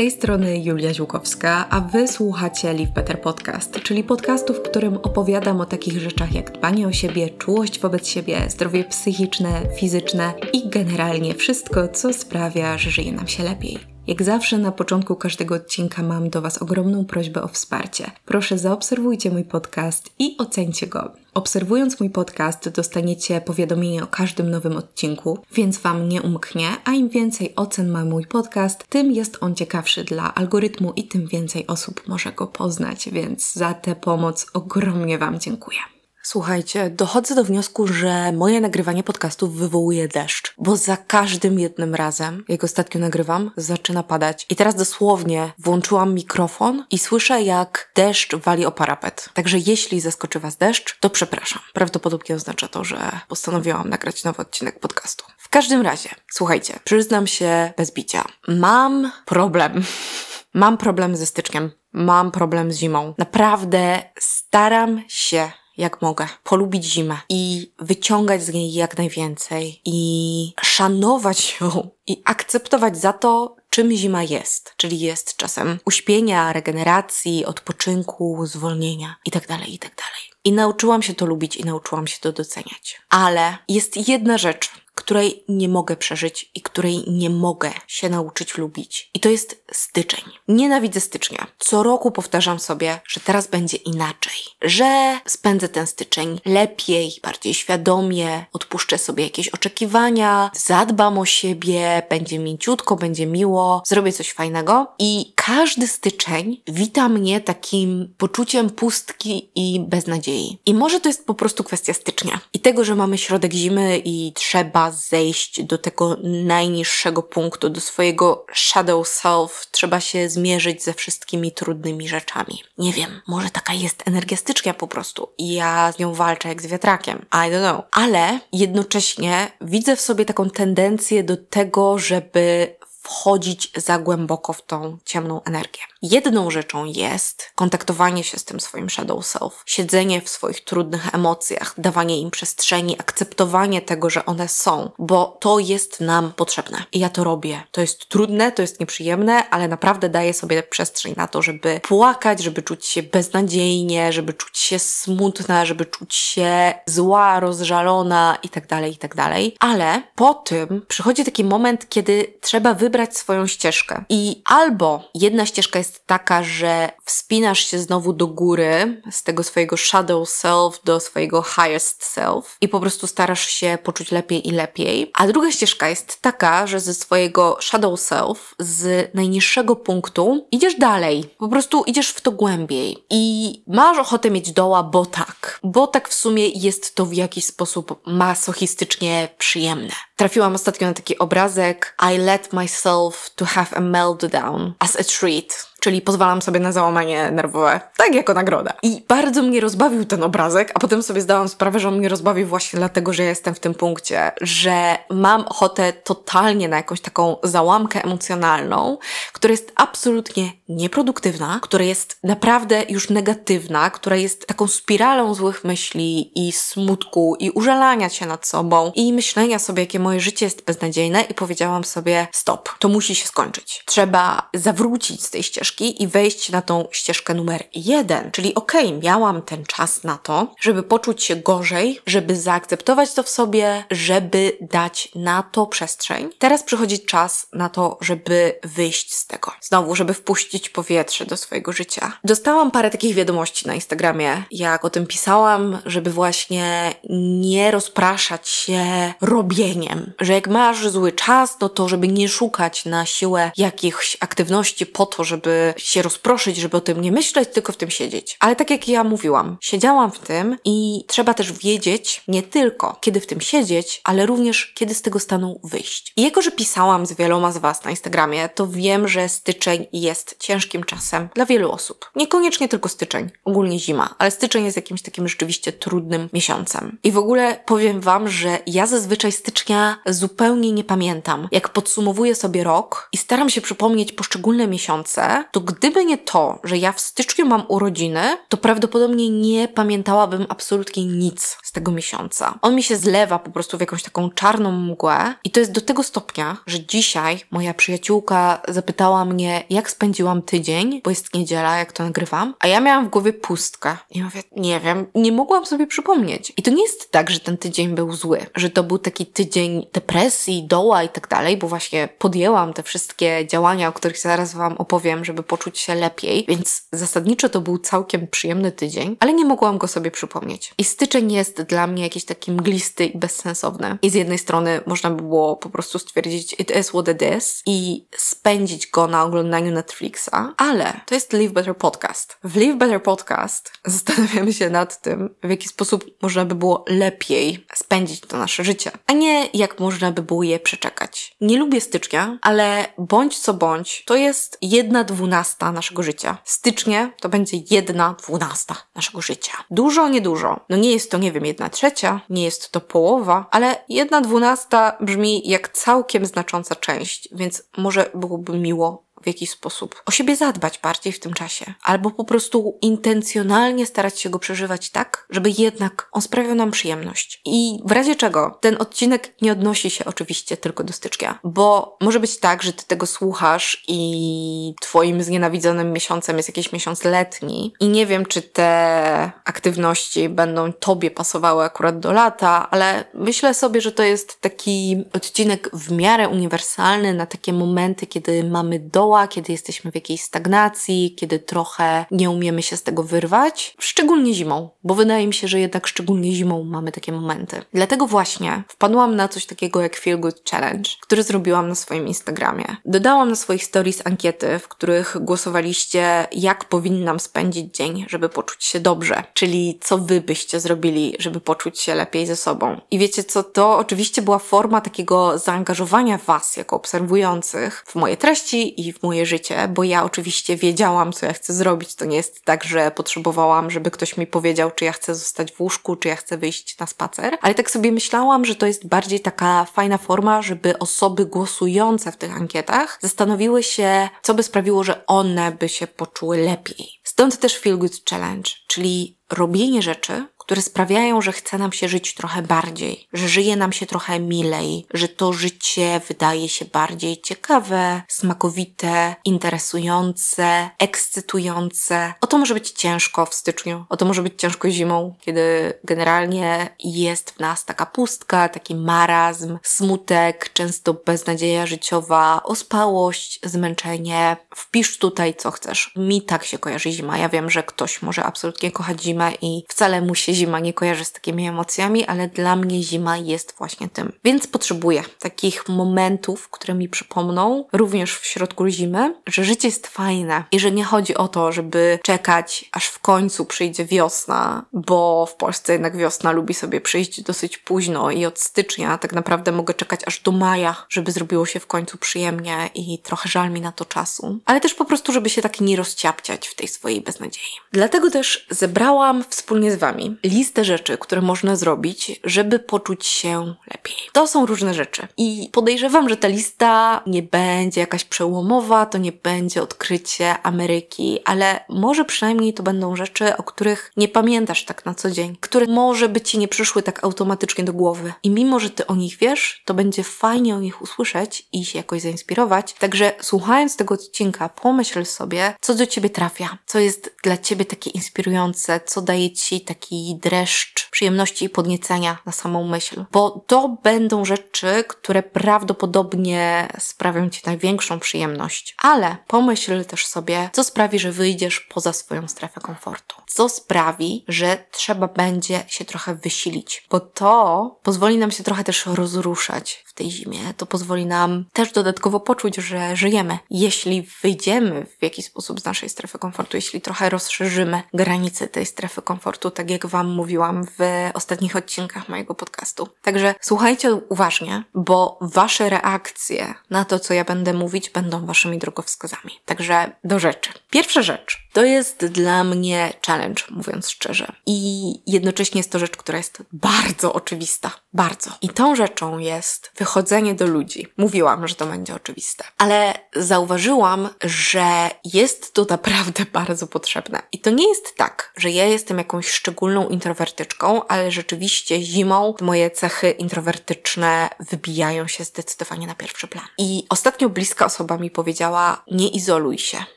tej strony Julia Ziłkowska, a wy słuchacie Live Better Podcast, czyli podcastu, w którym opowiadam o takich rzeczach jak dbanie o siebie, czułość wobec siebie, zdrowie psychiczne, fizyczne i generalnie wszystko, co sprawia, że żyje nam się lepiej. Jak zawsze na początku każdego odcinka mam do Was ogromną prośbę o wsparcie. Proszę zaobserwujcie mój podcast i ocencie go. Obserwując mój podcast dostaniecie powiadomienie o każdym nowym odcinku, więc Wam nie umknie, a im więcej ocen ma mój podcast, tym jest on ciekawszy dla algorytmu i tym więcej osób może go poznać, więc za tę pomoc ogromnie Wam dziękuję. Słuchajcie, dochodzę do wniosku, że moje nagrywanie podcastów wywołuje deszcz, bo za każdym jednym razem, jak ostatnio nagrywam, zaczyna padać. I teraz dosłownie włączyłam mikrofon i słyszę, jak deszcz wali o parapet. Także jeśli zaskoczy Was deszcz, to przepraszam. Prawdopodobnie oznacza to, że postanowiłam nagrać nowy odcinek podcastu. W każdym razie, słuchajcie, przyznam się bez bicia. Mam problem. Mam problem ze styczniem. Mam problem z zimą. Naprawdę staram się jak mogę, polubić zimę i wyciągać z niej jak najwięcej i szanować ją i akceptować za to, czym zima jest, czyli jest czasem uśpienia, regeneracji, odpoczynku, zwolnienia itd., tak itd. Tak I nauczyłam się to lubić i nauczyłam się to doceniać. Ale jest jedna rzecz, której nie mogę przeżyć i której nie mogę się nauczyć lubić. I to jest styczeń. Nienawidzę stycznia. Co roku powtarzam sobie, że teraz będzie inaczej, że spędzę ten styczeń lepiej, bardziej świadomie, odpuszczę sobie jakieś oczekiwania, zadbam o siebie, będzie mięciutko, będzie miło, zrobię coś fajnego. I każdy styczeń wita mnie takim poczuciem pustki i beznadziei. I może to jest po prostu kwestia stycznia i tego, że mamy środek zimy i trzeba zejść do tego najniższego punktu, do swojego shadow self, trzeba się zmierzyć ze wszystkimi trudnymi rzeczami. Nie wiem, może taka jest energia stycznia po prostu i ja z nią walczę jak z wiatrakiem. I don't know. Ale jednocześnie widzę w sobie taką tendencję do tego, żeby wchodzić za głęboko w tą ciemną energię. Jedną rzeczą jest kontaktowanie się z tym swoim shadow self, siedzenie w swoich trudnych emocjach, dawanie im przestrzeni, akceptowanie tego, że one są, bo to jest nam potrzebne. I ja to robię. To jest trudne, to jest nieprzyjemne, ale naprawdę daję sobie przestrzeń na to, żeby płakać, żeby czuć się beznadziejnie, żeby czuć się smutna, żeby czuć się zła, rozżalona itd., tak itd. Tak ale po tym przychodzi taki moment, kiedy trzeba wybrać swoją ścieżkę. I albo jedna ścieżka jest taka, że wspinasz się znowu do góry, z tego swojego shadow self do swojego highest self i po prostu starasz się poczuć lepiej i lepiej. A druga ścieżka jest taka, że ze swojego shadow self, z najniższego punktu, idziesz dalej. Po prostu idziesz w to głębiej i masz ochotę mieć doła, bo tak. Bo tak w sumie jest to w jakiś sposób masochistycznie przyjemne. Trafiłam ostatnio na taki obrazek I let myself to have a meltdown as a treat czyli pozwalam sobie na załamanie nerwowe, tak jako nagroda. I bardzo mnie rozbawił ten obrazek, a potem sobie zdałam sprawę, że on mnie rozbawił właśnie dlatego, że ja jestem w tym punkcie, że mam ochotę totalnie na jakąś taką załamkę emocjonalną, która jest absolutnie nieproduktywna, która jest naprawdę już negatywna, która jest taką spiralą złych myśli i smutku i użalania się nad sobą i myślenia sobie, jakie moje życie jest beznadziejne i powiedziałam sobie stop, to musi się skończyć. Trzeba zawrócić z tej ścieżki ścieżki i wejść na tą ścieżkę numer jeden. Czyli okej, okay, miałam ten czas na to, żeby poczuć się gorzej, żeby zaakceptować to w sobie, żeby dać na to przestrzeń. Teraz przychodzi czas na to, żeby wyjść z tego. Znowu, żeby wpuścić powietrze do swojego życia. Dostałam parę takich wiadomości na Instagramie, jak o tym pisałam, żeby właśnie nie rozpraszać się robieniem. Że jak masz zły czas, no to żeby nie szukać na siłę jakichś aktywności po to, żeby się rozproszyć, żeby o tym nie myśleć, tylko w tym siedzieć. Ale tak jak ja mówiłam, siedziałam w tym i trzeba też wiedzieć nie tylko, kiedy w tym siedzieć, ale również kiedy z tego stanu wyjść. I jako, że pisałam z wieloma z Was na Instagramie, to wiem, że styczeń jest ciężkim czasem dla wielu osób. Niekoniecznie tylko styczeń, ogólnie zima, ale styczeń jest jakimś takim rzeczywiście trudnym miesiącem. I w ogóle powiem Wam, że ja zazwyczaj stycznia zupełnie nie pamiętam. Jak podsumowuję sobie rok i staram się przypomnieć poszczególne miesiące, to gdyby nie to, że ja w styczniu mam urodziny, to prawdopodobnie nie pamiętałabym absolutnie nic z tego miesiąca. On mi się zlewa po prostu w jakąś taką czarną mgłę i to jest do tego stopnia, że dzisiaj moja przyjaciółka zapytała mnie, jak spędziłam tydzień, bo jest niedziela, jak to nagrywam, a ja miałam w głowie pustkę. I mówię, nie wiem, nie mogłam sobie przypomnieć. I to nie jest tak, że ten tydzień był zły, że to był taki tydzień depresji, doła i tak dalej, bo właśnie podjęłam te wszystkie działania, o których zaraz Wam opowiem, żeby poczuć się lepiej, więc zasadniczo to był całkiem przyjemny tydzień, ale nie mogłam go sobie przypomnieć. I styczeń jest dla mnie jakiś taki mglisty i bezsensowny. I z jednej strony można by było po prostu stwierdzić it is what it is i spędzić go na oglądaniu Netflixa, ale to jest Live Better Podcast. W Live Better Podcast zastanawiamy się nad tym, w jaki sposób można by było lepiej spędzić to nasze życie, a nie jak można by było je przeczekać. Nie lubię stycznia, ale bądź co bądź, to jest jedna dwunasta naszego życia. Stycznie to będzie jedna dwunasta naszego życia. Dużo, niedużo. No nie jest to, nie wiem, jedna trzecia, nie jest to połowa, ale jedna dwunasta brzmi jak całkiem znacząca część, więc może byłoby miło w jakiś sposób o siebie zadbać bardziej w tym czasie, albo po prostu intencjonalnie starać się go przeżywać tak, żeby jednak on sprawiał nam przyjemność. I w razie czego ten odcinek nie odnosi się oczywiście tylko do stycznia, bo może być tak, że ty tego słuchasz i twoim znienawidzonym miesiącem jest jakiś miesiąc letni i nie wiem, czy te aktywności będą tobie pasowały akurat do lata, ale myślę sobie, że to jest taki odcinek w miarę uniwersalny na takie momenty, kiedy mamy do kiedy jesteśmy w jakiejś stagnacji, kiedy trochę nie umiemy się z tego wyrwać, szczególnie zimą, bo wydaje mi się, że jednak szczególnie zimą mamy takie momenty. Dlatego właśnie wpadłam na coś takiego jak Feel Good Challenge, który zrobiłam na swoim Instagramie. Dodałam na swoich stories ankiety, w których głosowaliście, jak powinnam spędzić dzień, żeby poczuć się dobrze, czyli co wy byście zrobili, żeby poczuć się lepiej ze sobą. I wiecie co, to oczywiście była forma takiego zaangażowania was jako obserwujących w moje treści i w moje życie, bo ja oczywiście wiedziałam, co ja chcę zrobić. To nie jest tak, że potrzebowałam, żeby ktoś mi powiedział, czy ja chcę zostać w łóżku, czy ja chcę wyjść na spacer. Ale tak sobie myślałam, że to jest bardziej taka fajna forma, żeby osoby głosujące w tych ankietach zastanowiły się, co by sprawiło, że one by się poczuły lepiej. Stąd też Feel Good Challenge, czyli robienie rzeczy, które sprawiają, że chce nam się żyć trochę bardziej, że żyje nam się trochę milej, że to życie wydaje się bardziej ciekawe, smakowite, interesujące, ekscytujące. O to może być ciężko w styczniu, o to może być ciężko zimą, kiedy generalnie jest w nas taka pustka, taki marazm, smutek, często beznadzieja życiowa, ospałość, zmęczenie. Wpisz tutaj co chcesz. Mi tak się kojarzy zima. Ja wiem, że ktoś może absolutnie kochać zimę i wcale mu się zima nie kojarzy z takimi emocjami, ale dla mnie zima jest właśnie tym. Więc potrzebuję takich momentów, które mi przypomną, również w środku zimy, że życie jest fajne i że nie chodzi o to, żeby czekać, aż w końcu przyjdzie wiosna, bo w Polsce jednak wiosna lubi sobie przyjść dosyć późno i od stycznia tak naprawdę mogę czekać aż do maja, żeby zrobiło się w końcu przyjemnie i trochę żal mi na to czasu. Ale też po prostu, żeby się tak nie rozciapciać w tej swojej beznadziei. Dlatego też zebrałam wspólnie z Wami listę rzeczy, które można zrobić, żeby poczuć się lepiej. To są różne rzeczy. I podejrzewam, że ta lista nie będzie jakaś przełomowa, to nie będzie odkrycie Ameryki, ale może przynajmniej to będą rzeczy, o których nie pamiętasz tak na co dzień, które może by ci nie przyszły tak automatycznie do głowy. I mimo, że ty o nich wiesz, to będzie fajnie o nich usłyszeć i się jakoś zainspirować. Także słuchając tego odcinka, pomyśl sobie, co do ciebie trafia, co jest dla ciebie takie inspirujące, co daje ci taki dreszcz przyjemności i podniecenia na samą myśl. Bo to będą rzeczy, które prawdopodobnie sprawią Ci największą przyjemność. Ale pomyśl też sobie, co sprawi, że wyjdziesz poza swoją strefę komfortu. Co sprawi, że trzeba będzie się trochę wysilić. Bo to pozwoli nam się trochę też rozruszać w tej zimie. To pozwoli nam też dodatkowo poczuć, że żyjemy. Jeśli wyjdziemy w jakiś sposób z naszej strefy komfortu, jeśli trochę rozszerzymy granice tej strefy komfortu, tak jak Wam mówiłam w ostatnich odcinkach mojego podcastu. Także słuchajcie uważnie, bo Wasze reakcje na to, co ja będę mówić, będą Waszymi drogowskazami. Także do rzeczy. Pierwsza rzecz To jest dla mnie challenge, mówiąc szczerze. I jednocześnie jest to rzecz, która jest bardzo oczywista. Bardzo. I tą rzeczą jest wychodzenie do ludzi. Mówiłam, że to będzie oczywiste. Ale zauważyłam, że jest to naprawdę bardzo potrzebne. I to nie jest tak, że ja jestem jakąś szczególną introwertyczką, ale rzeczywiście zimą moje cechy introwertyczne wybijają się zdecydowanie na pierwszy plan. I ostatnio bliska osoba mi powiedziała: Nie izoluj się.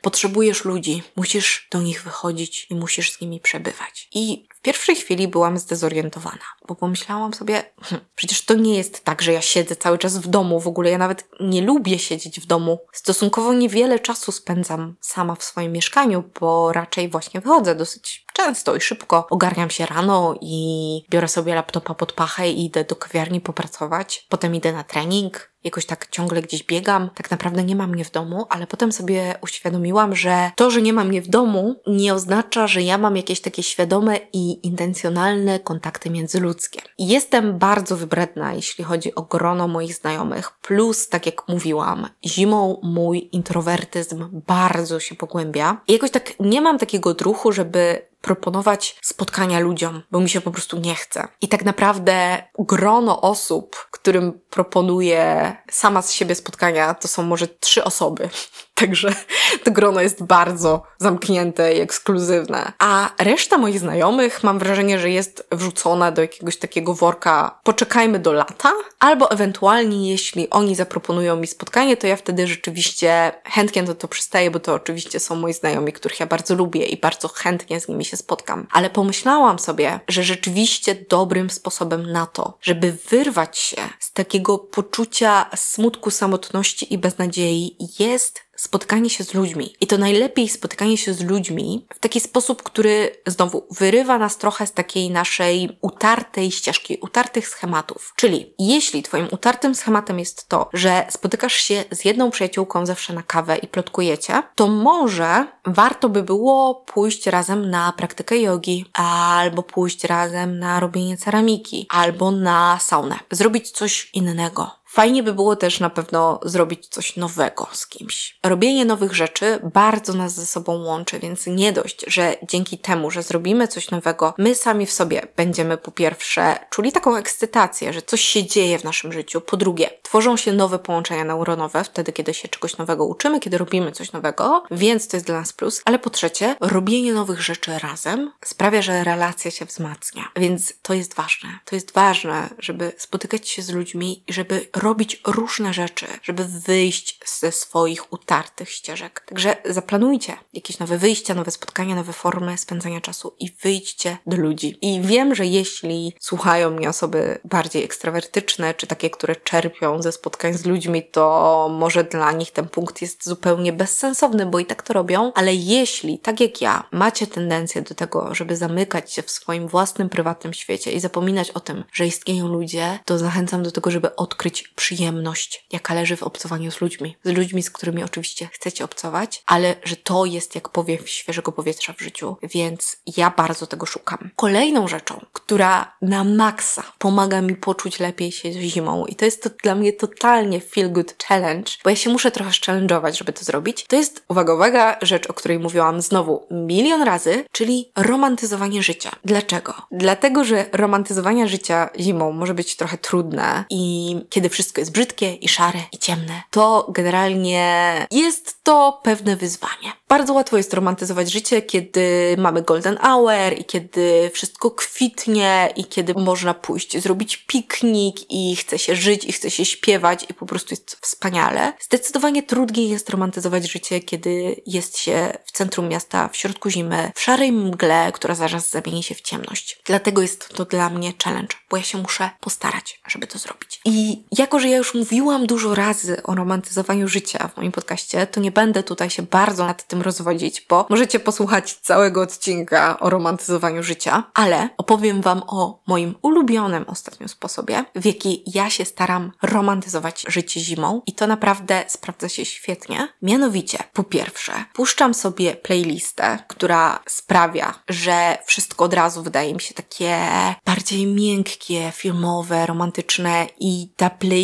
Potrzebujesz ludzi, musisz do nich wychodzić i musisz z nimi przebywać. I pierwszej chwili byłam zdezorientowana, bo pomyślałam sobie, hm, przecież to nie jest tak, że ja siedzę cały czas w domu. W ogóle ja nawet nie lubię siedzieć w domu. Stosunkowo niewiele czasu spędzam sama w swoim mieszkaniu, bo raczej właśnie wychodzę dosyć często i szybko. Ogarniam się rano i biorę sobie laptopa pod pachę i idę do kawiarni popracować. Potem idę na trening, jakoś tak ciągle gdzieś biegam. Tak naprawdę nie ma mnie w domu, ale potem sobie uświadomiłam, że to, że nie ma mnie w domu, nie oznacza, że ja mam jakieś takie świadome i intencjonalne kontakty międzyludzkie. Jestem bardzo wybredna, jeśli chodzi o grono moich znajomych, plus, tak jak mówiłam, zimą mój introwertyzm bardzo się pogłębia. I jakoś tak nie mam takiego odruchu, żeby proponować spotkania ludziom, bo mi się po prostu nie chce. I tak naprawdę grono osób, którym proponuję sama z siebie spotkania, to są może trzy osoby. Także to grono jest bardzo zamknięte i ekskluzywne. A reszta moich znajomych mam wrażenie, że jest wrzucona do jakiegoś takiego worka poczekajmy do lata, albo ewentualnie jeśli oni zaproponują mi spotkanie, to ja wtedy rzeczywiście chętnie do to przystaję, bo to oczywiście są moi znajomi, których ja bardzo lubię i bardzo chętnie z nimi się spotkam. Ale pomyślałam sobie, że rzeczywiście dobrym sposobem na to, żeby wyrwać się z takiego poczucia smutku, samotności i beznadziei jest spotkanie się z ludźmi. I to najlepiej spotkanie się z ludźmi w taki sposób, który znowu wyrywa nas trochę z takiej naszej utartej ścieżki, utartych schematów. Czyli jeśli Twoim utartym schematem jest to, że spotykasz się z jedną przyjaciółką zawsze na kawę i plotkujecie, to może warto by było pójść razem na praktykę jogi, albo pójść razem na robienie ceramiki, albo na saunę. Zrobić coś innego Fajnie by było też na pewno zrobić coś nowego z kimś. Robienie nowych rzeczy bardzo nas ze sobą łączy, więc nie dość, że dzięki temu, że zrobimy coś nowego, my sami w sobie będziemy po pierwsze czuli taką ekscytację, że coś się dzieje w naszym życiu. Po drugie, tworzą się nowe połączenia neuronowe wtedy, kiedy się czegoś nowego uczymy, kiedy robimy coś nowego, więc to jest dla nas plus. Ale po trzecie, robienie nowych rzeczy razem sprawia, że relacja się wzmacnia. Więc to jest ważne. To jest ważne, żeby spotykać się z ludźmi i żeby robić różne rzeczy, żeby wyjść ze swoich utartych ścieżek. Także zaplanujcie jakieś nowe wyjścia, nowe spotkania, nowe formy spędzania czasu i wyjdźcie do ludzi. I wiem, że jeśli słuchają mnie osoby bardziej ekstrawertyczne, czy takie, które czerpią ze spotkań z ludźmi, to może dla nich ten punkt jest zupełnie bezsensowny, bo i tak to robią, ale jeśli, tak jak ja, macie tendencję do tego, żeby zamykać się w swoim własnym, prywatnym świecie i zapominać o tym, że istnieją ludzie, to zachęcam do tego, żeby odkryć przyjemność, jaka leży w obcowaniu z ludźmi. Z ludźmi, z którymi oczywiście chcecie obcować, ale że to jest jak powiew świeżego powietrza w życiu, więc ja bardzo tego szukam. Kolejną rzeczą, która na maksa pomaga mi poczuć lepiej się zimą i to jest to dla mnie totalnie feel good challenge, bo ja się muszę trochę challenge'ować, żeby to zrobić. To jest, uwaga, uwaga, rzecz, o której mówiłam znowu milion razy, czyli romantyzowanie życia. Dlaczego? Dlatego, że romantyzowanie życia zimą może być trochę trudne i kiedy wszystko wszystko jest brzydkie i szare i ciemne, to generalnie jest to pewne wyzwanie. Bardzo łatwo jest romantyzować życie, kiedy mamy golden hour i kiedy wszystko kwitnie i kiedy można pójść zrobić piknik i chce się żyć i chce się śpiewać i po prostu jest wspaniale. Zdecydowanie trudniej jest romantyzować życie, kiedy jest się w centrum miasta, w środku zimy, w szarej mgle, która zaraz zamieni się w ciemność. Dlatego jest to dla mnie challenge, bo ja się muszę postarać, żeby to zrobić. I jako, że ja już mówiłam dużo razy o romantyzowaniu życia w moim podcaście, to nie będę tutaj się bardzo nad tym rozwodzić, bo możecie posłuchać całego odcinka o romantyzowaniu życia, ale opowiem Wam o moim ulubionym ostatnio sposobie, w jaki ja się staram romantyzować życie zimą i to naprawdę sprawdza się świetnie. Mianowicie, po pierwsze, puszczam sobie playlistę, która sprawia, że wszystko od razu wydaje mi się takie bardziej miękkie, filmowe, romantyczne i ta playlista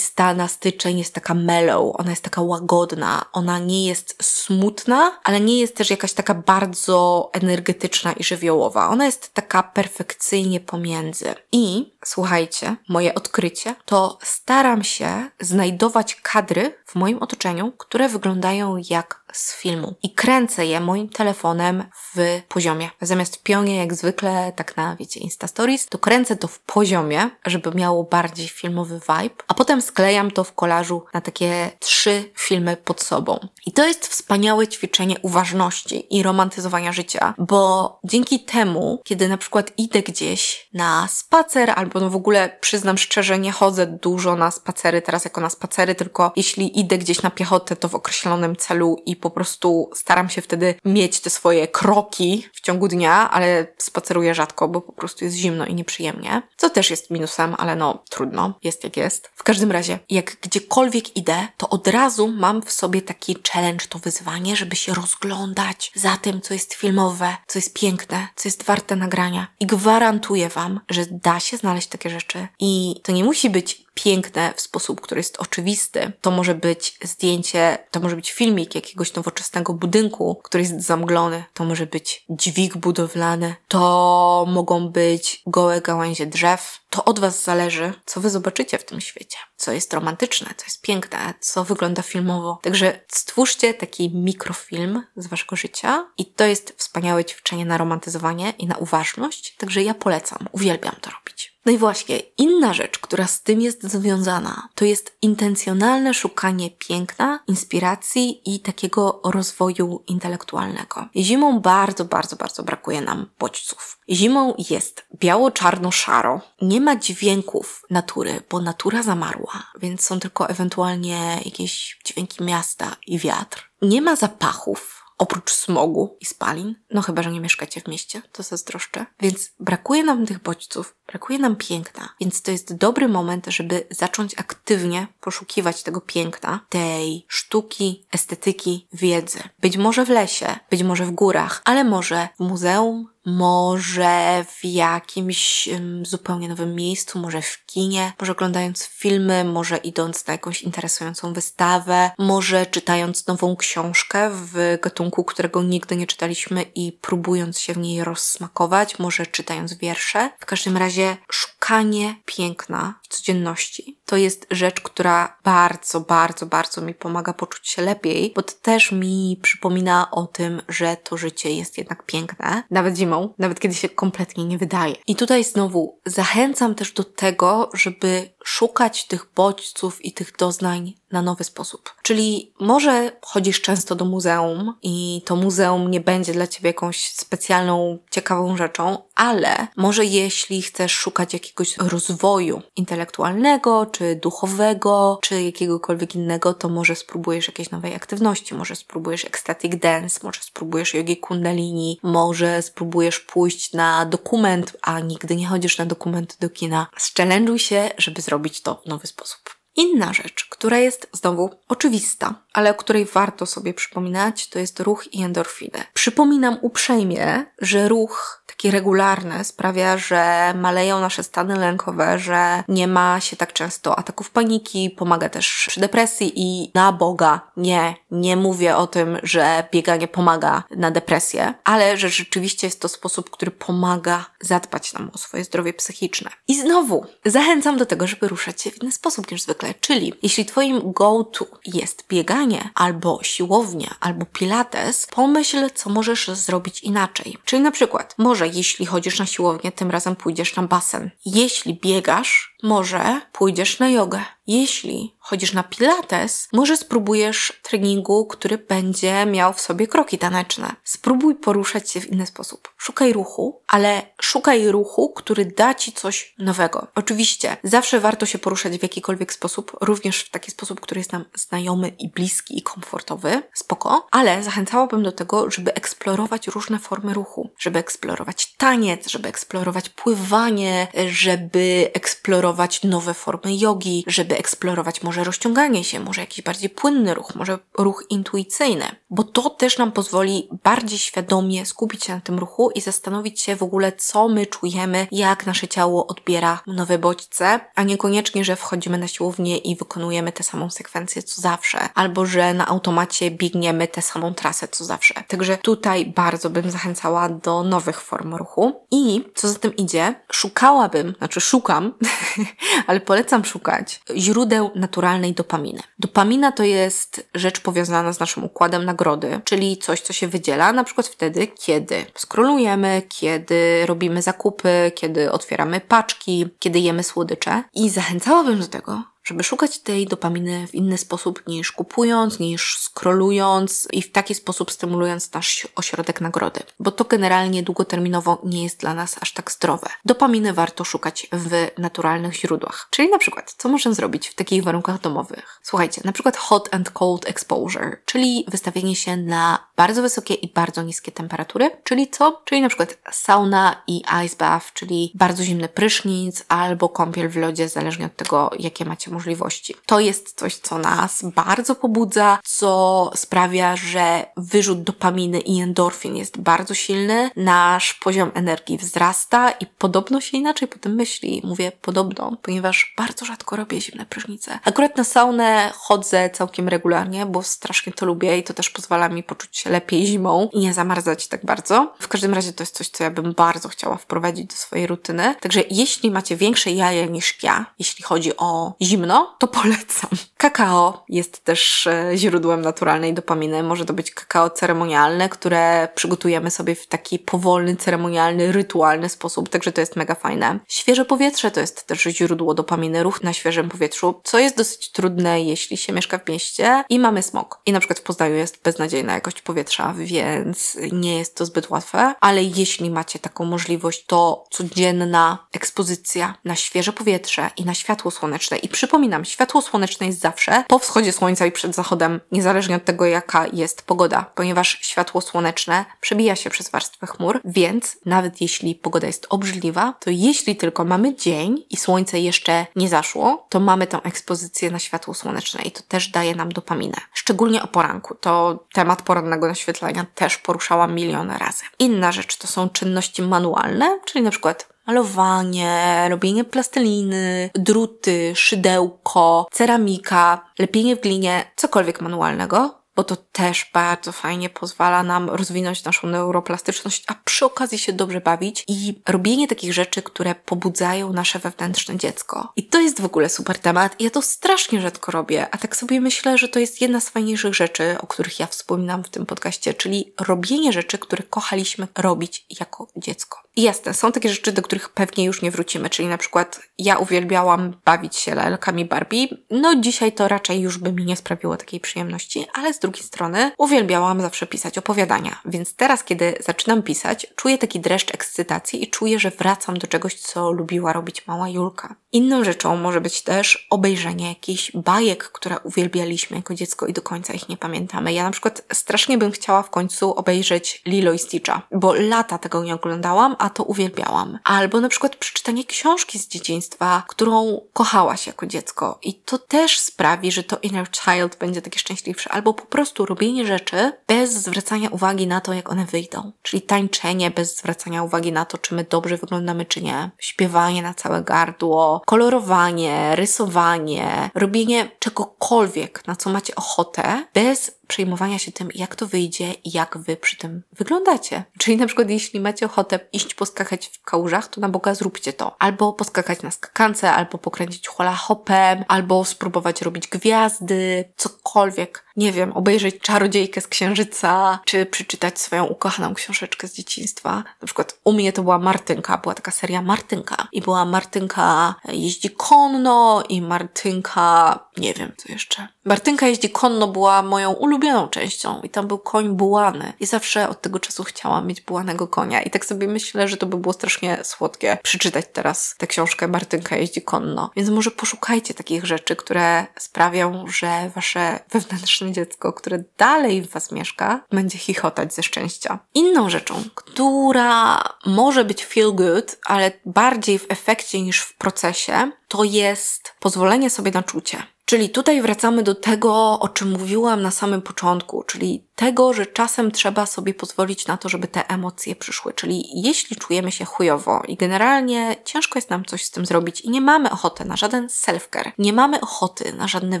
na styczeń jest taka mellow, ona jest taka łagodna, ona nie jest smutna, ale nie jest też jakaś taka bardzo energetyczna i żywiołowa. Ona jest taka perfekcyjnie pomiędzy. I słuchajcie, moje odkrycie to staram się znajdować kadry w moim otoczeniu, które wyglądają jak z filmu. I kręcę je moim telefonem w poziomie. Zamiast pionie, jak zwykle, tak na, wiecie, Insta Stories, to kręcę to w poziomie, żeby miało bardziej filmowy vibe, a potem sklejam to w kolażu na takie trzy filmy pod sobą. I to jest wspaniałe ćwiczenie uważności i romantyzowania życia, bo dzięki temu, kiedy na przykład idę gdzieś na spacer, albo no w ogóle przyznam szczerze, nie chodzę dużo na spacery teraz jako na spacery, tylko jeśli idę gdzieś na piechotę, to w określonym celu i po prostu staram się wtedy mieć te swoje kroki w ciągu dnia, ale spaceruję rzadko, bo po prostu jest zimno i nieprzyjemnie. Co też jest minusem, ale no trudno, jest jak jest. W każdym razie, jak gdziekolwiek idę, to od razu mam w sobie taki challenge, to wyzwanie, żeby się rozglądać za tym, co jest filmowe, co jest piękne, co jest warte nagrania. I gwarantuję Wam, że da się znaleźć takie rzeczy. I to nie musi być piękne w sposób, który jest oczywisty. To może być zdjęcie, to może być filmik jakiegoś nowoczesnego budynku, który jest zamglony. To może być dźwig budowlany. To mogą być gołe gałęzie drzew. To od Was zależy, co Wy zobaczycie w tym świecie. Co jest romantyczne, co jest piękne, co wygląda filmowo. Także stwórzcie taki mikrofilm z Waszego życia i to jest wspaniałe ćwiczenie na romantyzowanie i na uważność. Także ja polecam, uwielbiam to robić. No i właśnie, inna rzecz, która z tym jest związana, to jest intencjonalne szukanie piękna, inspiracji i takiego rozwoju intelektualnego. Zimą bardzo, bardzo, bardzo brakuje nam bodźców. Zimą jest biało, czarno, szaro. Nie ma dźwięków natury, bo natura zamarła, więc są tylko ewentualnie jakieś dźwięki miasta i wiatr. Nie ma zapachów, oprócz smogu i spalin. No chyba, że nie mieszkacie w mieście, to zazdroszczę. Więc brakuje nam tych bodźców, brakuje nam piękna, więc to jest dobry moment, żeby zacząć aktywnie poszukiwać tego piękna, tej sztuki, estetyki, wiedzy. Być może w lesie, być może w górach, ale może w muzeum, może w jakimś zupełnie nowym miejscu, może w kinie, może oglądając filmy, może idąc na jakąś interesującą wystawę, może czytając nową książkę w gatunku, którego nigdy nie czytaliśmy i próbując się w niej rozsmakować, może czytając wiersze. W każdym razie szukanie piękna w codzienności to jest rzecz, która bardzo, bardzo, bardzo mi pomaga poczuć się lepiej, bo to też mi przypomina o tym, że to życie jest jednak piękne, nawet zimą nawet kiedy się kompletnie nie wydaje. I tutaj znowu zachęcam też do tego, żeby szukać tych bodźców i tych doznań na nowy sposób. Czyli może chodzisz często do muzeum i to muzeum nie będzie dla ciebie jakąś specjalną, ciekawą rzeczą, ale może jeśli chcesz szukać jakiegoś rozwoju intelektualnego, czy duchowego, czy jakiegokolwiek innego, to może spróbujesz jakiejś nowej aktywności, może spróbujesz ecstatic dance, może spróbujesz jogi kundalini, może spróbujesz pójść na dokument, a nigdy nie chodzisz na dokument do kina. Zchallenge'uj się, żeby zrobić to w nowy sposób. Inna rzecz, która jest znowu oczywista, ale o której warto sobie przypominać, to jest ruch i endorfiny. Przypominam uprzejmie, że ruch taki regularny sprawia, że maleją nasze stany lękowe, że nie ma się tak często ataków paniki, pomaga też przy depresji i na Boga nie, nie mówię o tym, że bieganie pomaga na depresję, ale że rzeczywiście jest to sposób, który pomaga zadbać nam o swoje zdrowie psychiczne. I znowu zachęcam do tego, żeby ruszać się w inny sposób niż zwykle, czyli jeśli Twoim go-to jest bieganie, albo siłownia, albo pilates, pomyśl, co możesz zrobić inaczej. Czyli na przykład, może jeśli chodzisz na siłownię, tym razem pójdziesz na basen. Jeśli biegasz, może pójdziesz na jogę. Jeśli chodzisz na pilates, może spróbujesz treningu, który będzie miał w sobie kroki taneczne. Spróbuj poruszać się w inny sposób. Szukaj ruchu, ale szukaj ruchu, który da ci coś nowego. Oczywiście, zawsze warto się poruszać w jakikolwiek sposób, również w taki sposób, który jest nam znajomy i bliski i komfortowy. Spoko, ale zachęcałabym do tego, żeby eksplorować różne formy ruchu, żeby eksplorować taniec, żeby eksplorować pływanie, żeby eksplorować eksplorować nowe formy jogi, żeby eksplorować może rozciąganie się, może jakiś bardziej płynny ruch, może ruch intuicyjny, bo to też nam pozwoli bardziej świadomie skupić się na tym ruchu i zastanowić się w ogóle, co my czujemy, jak nasze ciało odbiera nowe bodźce, a niekoniecznie, że wchodzimy na siłownię i wykonujemy tę samą sekwencję co zawsze, albo że na automacie biegniemy tę samą trasę co zawsze. Także tutaj bardzo bym zachęcała do nowych form ruchu. I co za tym idzie, szukałabym, znaczy szukam, ale polecam szukać źródeł naturalnej dopaminy. Dopamina to jest rzecz powiązana z naszym układem nagrody, czyli coś, co się wydziela na przykład wtedy, kiedy skrolujemy, kiedy robimy zakupy, kiedy otwieramy paczki, kiedy jemy słodycze. I zachęcałabym do tego, żeby szukać tej dopaminy w inny sposób niż kupując, niż scrollując i w taki sposób stymulując nasz ośrodek nagrody, bo to generalnie długoterminowo nie jest dla nas aż tak zdrowe. Dopaminy warto szukać w naturalnych źródłach. Czyli na przykład, co możemy zrobić w takich warunkach domowych? Słuchajcie, na przykład hot and cold exposure, czyli wystawienie się na bardzo wysokie i bardzo niskie temperatury, czyli co? Czyli na przykład sauna i ice bath, czyli bardzo zimny prysznic albo kąpiel w lodzie, zależnie od tego, jakie macie możliwości. To jest coś, co nas bardzo pobudza, co sprawia, że wyrzut dopaminy i endorfin jest bardzo silny, nasz poziom energii wzrasta i podobno się inaczej potem myśli. Mówię podobno, ponieważ bardzo rzadko robię zimne prysznice. Akurat na saunę chodzę całkiem regularnie, bo strasznie to lubię i to też pozwala mi poczuć się lepiej zimą i nie zamarzać tak bardzo. W każdym razie to jest coś, co ja bym bardzo chciała wprowadzić do swojej rutyny. Także jeśli macie większe jaja niż ja, jeśli chodzi o zimno, zimno, to polecam. Kakao jest też e, źródłem naturalnej dopaminy. Może to być kakao ceremonialne, które przygotujemy sobie w taki powolny, ceremonialny, rytualny sposób, także to jest mega fajne. Świeże powietrze to jest też źródło dopaminy, ruch na świeżym powietrzu, co jest dosyć trudne, jeśli się mieszka w mieście i mamy smog. I na przykład w Poznaniu jest beznadziejna jakość powietrza, więc nie jest to zbyt łatwe, ale jeśli macie taką możliwość, to codzienna ekspozycja na świeże powietrze i na światło słoneczne i przypomnijcie Przypominam, światło słoneczne jest zawsze po wschodzie słońca i przed zachodem, niezależnie od tego, jaka jest pogoda, ponieważ światło słoneczne przebija się przez warstwę chmur, więc nawet jeśli pogoda jest obrzydliwa, to jeśli tylko mamy dzień i słońce jeszcze nie zaszło, to mamy tę ekspozycję na światło słoneczne i to też daje nam dopaminę. Szczególnie o poranku. To temat porannego naświetlenia też poruszałam miliony razy. Inna rzecz to są czynności manualne, czyli na przykład malowanie, robienie plasteliny, druty, szydełko, ceramika, lepienie w glinie, cokolwiek manualnego bo to też bardzo fajnie pozwala nam rozwinąć naszą neuroplastyczność, a przy okazji się dobrze bawić i robienie takich rzeczy, które pobudzają nasze wewnętrzne dziecko. I to jest w ogóle super temat. Ja to strasznie rzadko robię, a tak sobie myślę, że to jest jedna z fajniejszych rzeczy, o których ja wspominam w tym podcaście, czyli robienie rzeczy, które kochaliśmy robić jako dziecko. I jasne, są takie rzeczy, do których pewnie już nie wrócimy, czyli na przykład ja uwielbiałam bawić się lalkami Barbie. No dzisiaj to raczej już by mi nie sprawiło takiej przyjemności, ale z drugiej strony uwielbiałam zawsze pisać opowiadania. Więc teraz, kiedy zaczynam pisać, czuję taki dreszcz ekscytacji i czuję, że wracam do czegoś, co lubiła robić mała Julka. Inną rzeczą może być też obejrzenie jakichś bajek, które uwielbialiśmy jako dziecko i do końca ich nie pamiętamy. Ja na przykład strasznie bym chciała w końcu obejrzeć Lilo i Stitcha, bo lata tego nie oglądałam, a to uwielbiałam. Albo na przykład przeczytanie książki z dzieciństwa, którą kochałaś jako dziecko i to też sprawi, że to inner child będzie takie szczęśliwsze. Albo po prostu robienie rzeczy bez zwracania uwagi na to, jak one wyjdą. Czyli tańczenie bez zwracania uwagi na to, czy my dobrze wyglądamy, czy nie. Śpiewanie na całe gardło, kolorowanie, rysowanie, robienie czegokolwiek, na co macie ochotę, bez przejmowania się tym, jak to wyjdzie i jak wy przy tym wyglądacie. Czyli na przykład, jeśli macie ochotę iść poskakać w kałużach, to na Boga zróbcie to. Albo poskakać na skakance, albo pokręcić hula hopem, albo spróbować robić gwiazdy, cokolwiek. Nie wiem, obejrzeć czarodziejkę z księżyca, czy przeczytać swoją ukochaną książeczkę z dzieciństwa. Na przykład u mnie to była Martynka, była taka seria Martynka. I była Martynka jeździ konno i Martynka, nie wiem co jeszcze. Martynka jeździ konno była moją ulubioną częścią i tam był koń bułany. I zawsze od tego czasu chciałam mieć bułanego konia. I tak sobie myślę, że to by było strasznie słodkie przeczytać teraz tę książkę Martynka jeździ konno. Więc może poszukajcie takich rzeczy, które sprawią, że wasze wewnętrzne dziecko, które dalej w was mieszka, będzie chichotać ze szczęścia. Inną rzeczą, która może być feel good, ale bardziej w efekcie niż w procesie, to jest pozwolenie sobie na czucie. Czyli tutaj wracamy do tego, o czym mówiłam na samym początku, czyli tego, że czasem trzeba sobie pozwolić na to, żeby te emocje przyszły. Czyli jeśli czujemy się chujowo i generalnie ciężko jest nam coś z tym zrobić i nie mamy ochoty na żaden self-care, nie mamy ochoty na żadne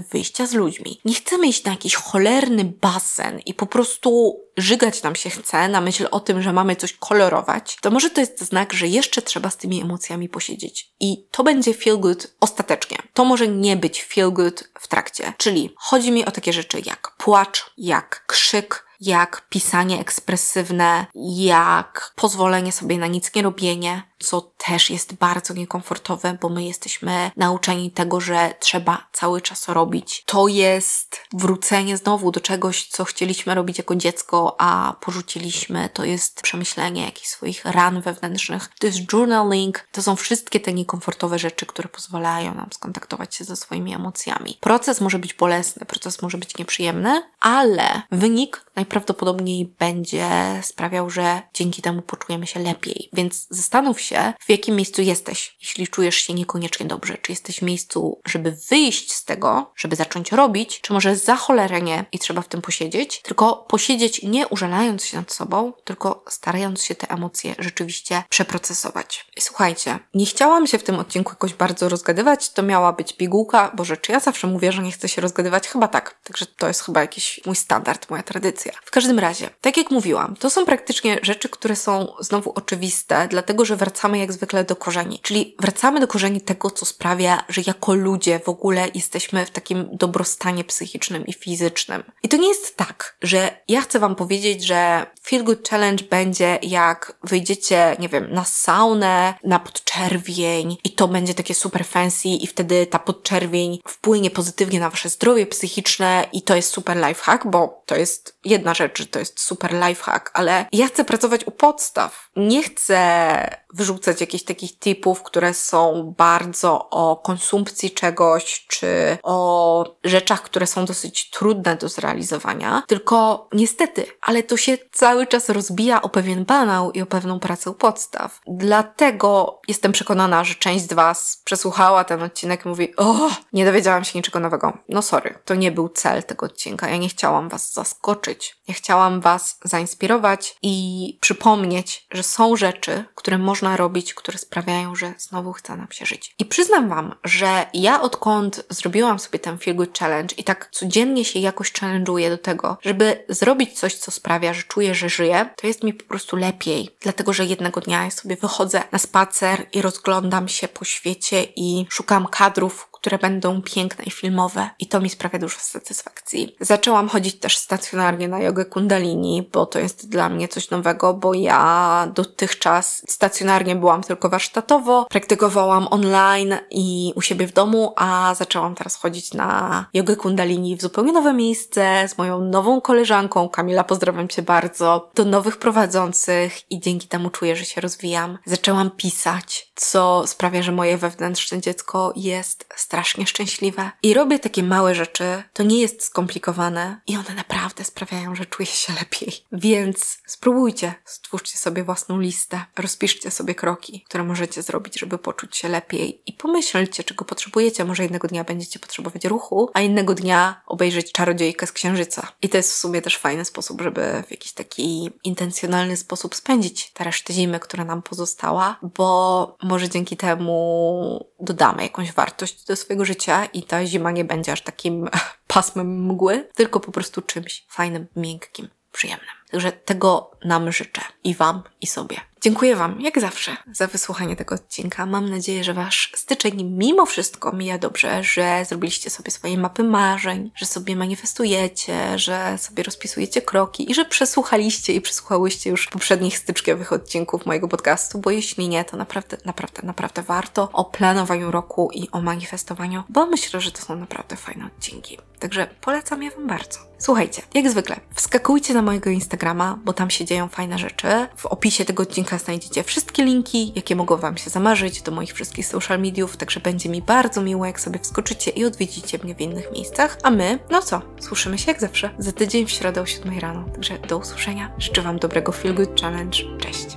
wyjścia z ludźmi, nie chcemy iść na jakiś cholerny basen i po prostu żygać nam się chce na myśl o tym, że mamy coś kolorować, to może to jest znak, że jeszcze trzeba z tymi emocjami posiedzieć. I to będzie feel good ostatecznie. To może nie być feel good w trakcie. Czyli chodzi mi o takie rzeczy jak płacz, jak krzyk, jak pisanie ekspresywne, jak pozwolenie sobie na nic nie robienie, co też jest bardzo niekomfortowe, bo my jesteśmy nauczeni tego, że trzeba cały czas robić. To jest wrócenie znowu do czegoś, co chcieliśmy robić jako dziecko, a porzuciliśmy. To jest przemyślenie jakichś swoich ran wewnętrznych. To jest journaling. To są wszystkie te niekomfortowe rzeczy, które pozwalają nam skontaktować się ze swoimi emocjami. Proces może być bolesny, proces może być nieprzyjemny, ale wynik najprawdopodobniej będzie sprawiał, że dzięki temu poczujemy się lepiej. Więc zastanów się, w jakim miejscu jesteś, jeśli czujesz się niekoniecznie dobrze. Czy jesteś w miejscu, żeby wyjść z tego, żeby zacząć robić, czy może za cholerę nie i trzeba w tym posiedzieć, tylko posiedzieć nie użalając się nad sobą, tylko starając się te emocje rzeczywiście przeprocesować. I słuchajcie, nie chciałam się w tym odcinku jakoś bardzo rozgadywać, to miała być pigułka, bo rzeczy ja zawsze mówię, że nie chcę się rozgadywać, chyba tak. Także to jest chyba jakiś mój standard, moja tradycja. W każdym razie, tak jak mówiłam, to są praktycznie rzeczy, które są znowu oczywiste, dlatego że wracamy jak zwykle do korzeni. Czyli wracamy do korzeni tego, co sprawia, że jako ludzie w ogóle jesteśmy w takim dobrostanie psychicznym i fizycznym. I to nie jest tak, że ja chcę Wam powiedzieć, że Feel Good Challenge będzie jak wyjdziecie, nie wiem, na saunę, na podczerwień i to będzie takie super fancy i wtedy ta podczerwień wpłynie pozytywnie na Wasze zdrowie psychiczne i to jest super lifehack, bo to jest jedna rzecz, że to jest super lifehack, ale ja chcę pracować u podstaw. Nie chcę wyrzucać jakichś takich typów, które są bardzo o konsumpcji czegoś, czy o rzeczach, które są dosyć trudne do zrealizowania, tylko niestety, ale to się cały czas rozbija o pewien banał i o pewną pracę podstaw. Dlatego jestem przekonana, że część z Was przesłuchała ten odcinek i mówi: O, nie dowiedziałam się niczego nowego. No sorry, to nie był cel tego odcinka. Ja nie chciałam Was zaskoczyć. Ja chciałam Was zainspirować i przypomnieć, że są rzeczy, które można robić, które sprawiają, że znowu chce nam się żyć. I przyznam Wam, że ja odkąd zrobiłam sobie ten Feel Good Challenge i tak codziennie się jakoś challenge'uję do tego, żeby zrobić coś, co sprawia, że czuję, że żyję, to jest mi po prostu lepiej. Dlatego, że jednego dnia ja sobie wychodzę na spacer i rozglądam się po świecie i szukam kadrów, które będą piękne i filmowe i to mi sprawia dużo satysfakcji. Zaczęłam chodzić też stacjonarnie na jogę kundalini, bo to jest dla mnie coś nowego, bo ja dotychczas stacjonarnie byłam tylko warsztatowo, praktykowałam online i u siebie w domu, a zaczęłam teraz chodzić na jogę kundalini w zupełnie nowe miejsce z moją nową koleżanką. Kamila, pozdrawiam Cię bardzo. Do nowych prowadzących i dzięki temu czuję, że się rozwijam. Zaczęłam pisać, co sprawia, że moje wewnętrzne dziecko jest strasznie szczęśliwe. I robię takie małe rzeczy, to nie jest skomplikowane i one naprawdę sprawiają, że czuję się lepiej. Więc spróbujcie, stwórzcie sobie własną listę, rozpiszcie sobie kroki, które możecie zrobić, żeby poczuć się lepiej i pomyślcie, czego potrzebujecie. Może jednego dnia będziecie potrzebować ruchu, a innego dnia obejrzeć czarodziejkę z księżyca. I to jest w sumie też fajny sposób, żeby w jakiś taki intencjonalny sposób spędzić tę resztę zimy, która nam pozostała, bo może dzięki temu dodamy jakąś wartość do swojego życia i ta zima nie będzie aż takim pasmem mgły, tylko po prostu czymś fajnym, miękkim, przyjemnym. Także tego nam życzę i Wam, i sobie. Dziękuję Wam, jak zawsze, za wysłuchanie tego odcinka. Mam nadzieję, że Wasz styczeń mimo wszystko mija dobrze, że zrobiliście sobie swoje mapy marzeń, że sobie manifestujecie, że sobie rozpisujecie kroki i że przesłuchaliście i przesłuchałyście już poprzednich styczniowych odcinków mojego podcastu, bo jeśli nie, to naprawdę, naprawdę, naprawdę warto o planowaniu roku i o manifestowaniu, bo myślę, że to są naprawdę fajne odcinki. Także polecam je Wam bardzo. Słuchajcie, jak zwykle, wskakujcie na mojego Instagrama, bo tam się dzieją fajne rzeczy. W opisie tego odcinka znajdziecie wszystkie linki, jakie mogą Wam się zamarzyć do moich wszystkich social mediów, także będzie mi bardzo miło, jak sobie wskoczycie i odwiedzicie mnie w innych miejscach. A my, no co, słyszymy się jak zawsze za tydzień w środę o 7 rano. Także do usłyszenia. Życzę Wam dobrego Feel Good Challenge. Cześć!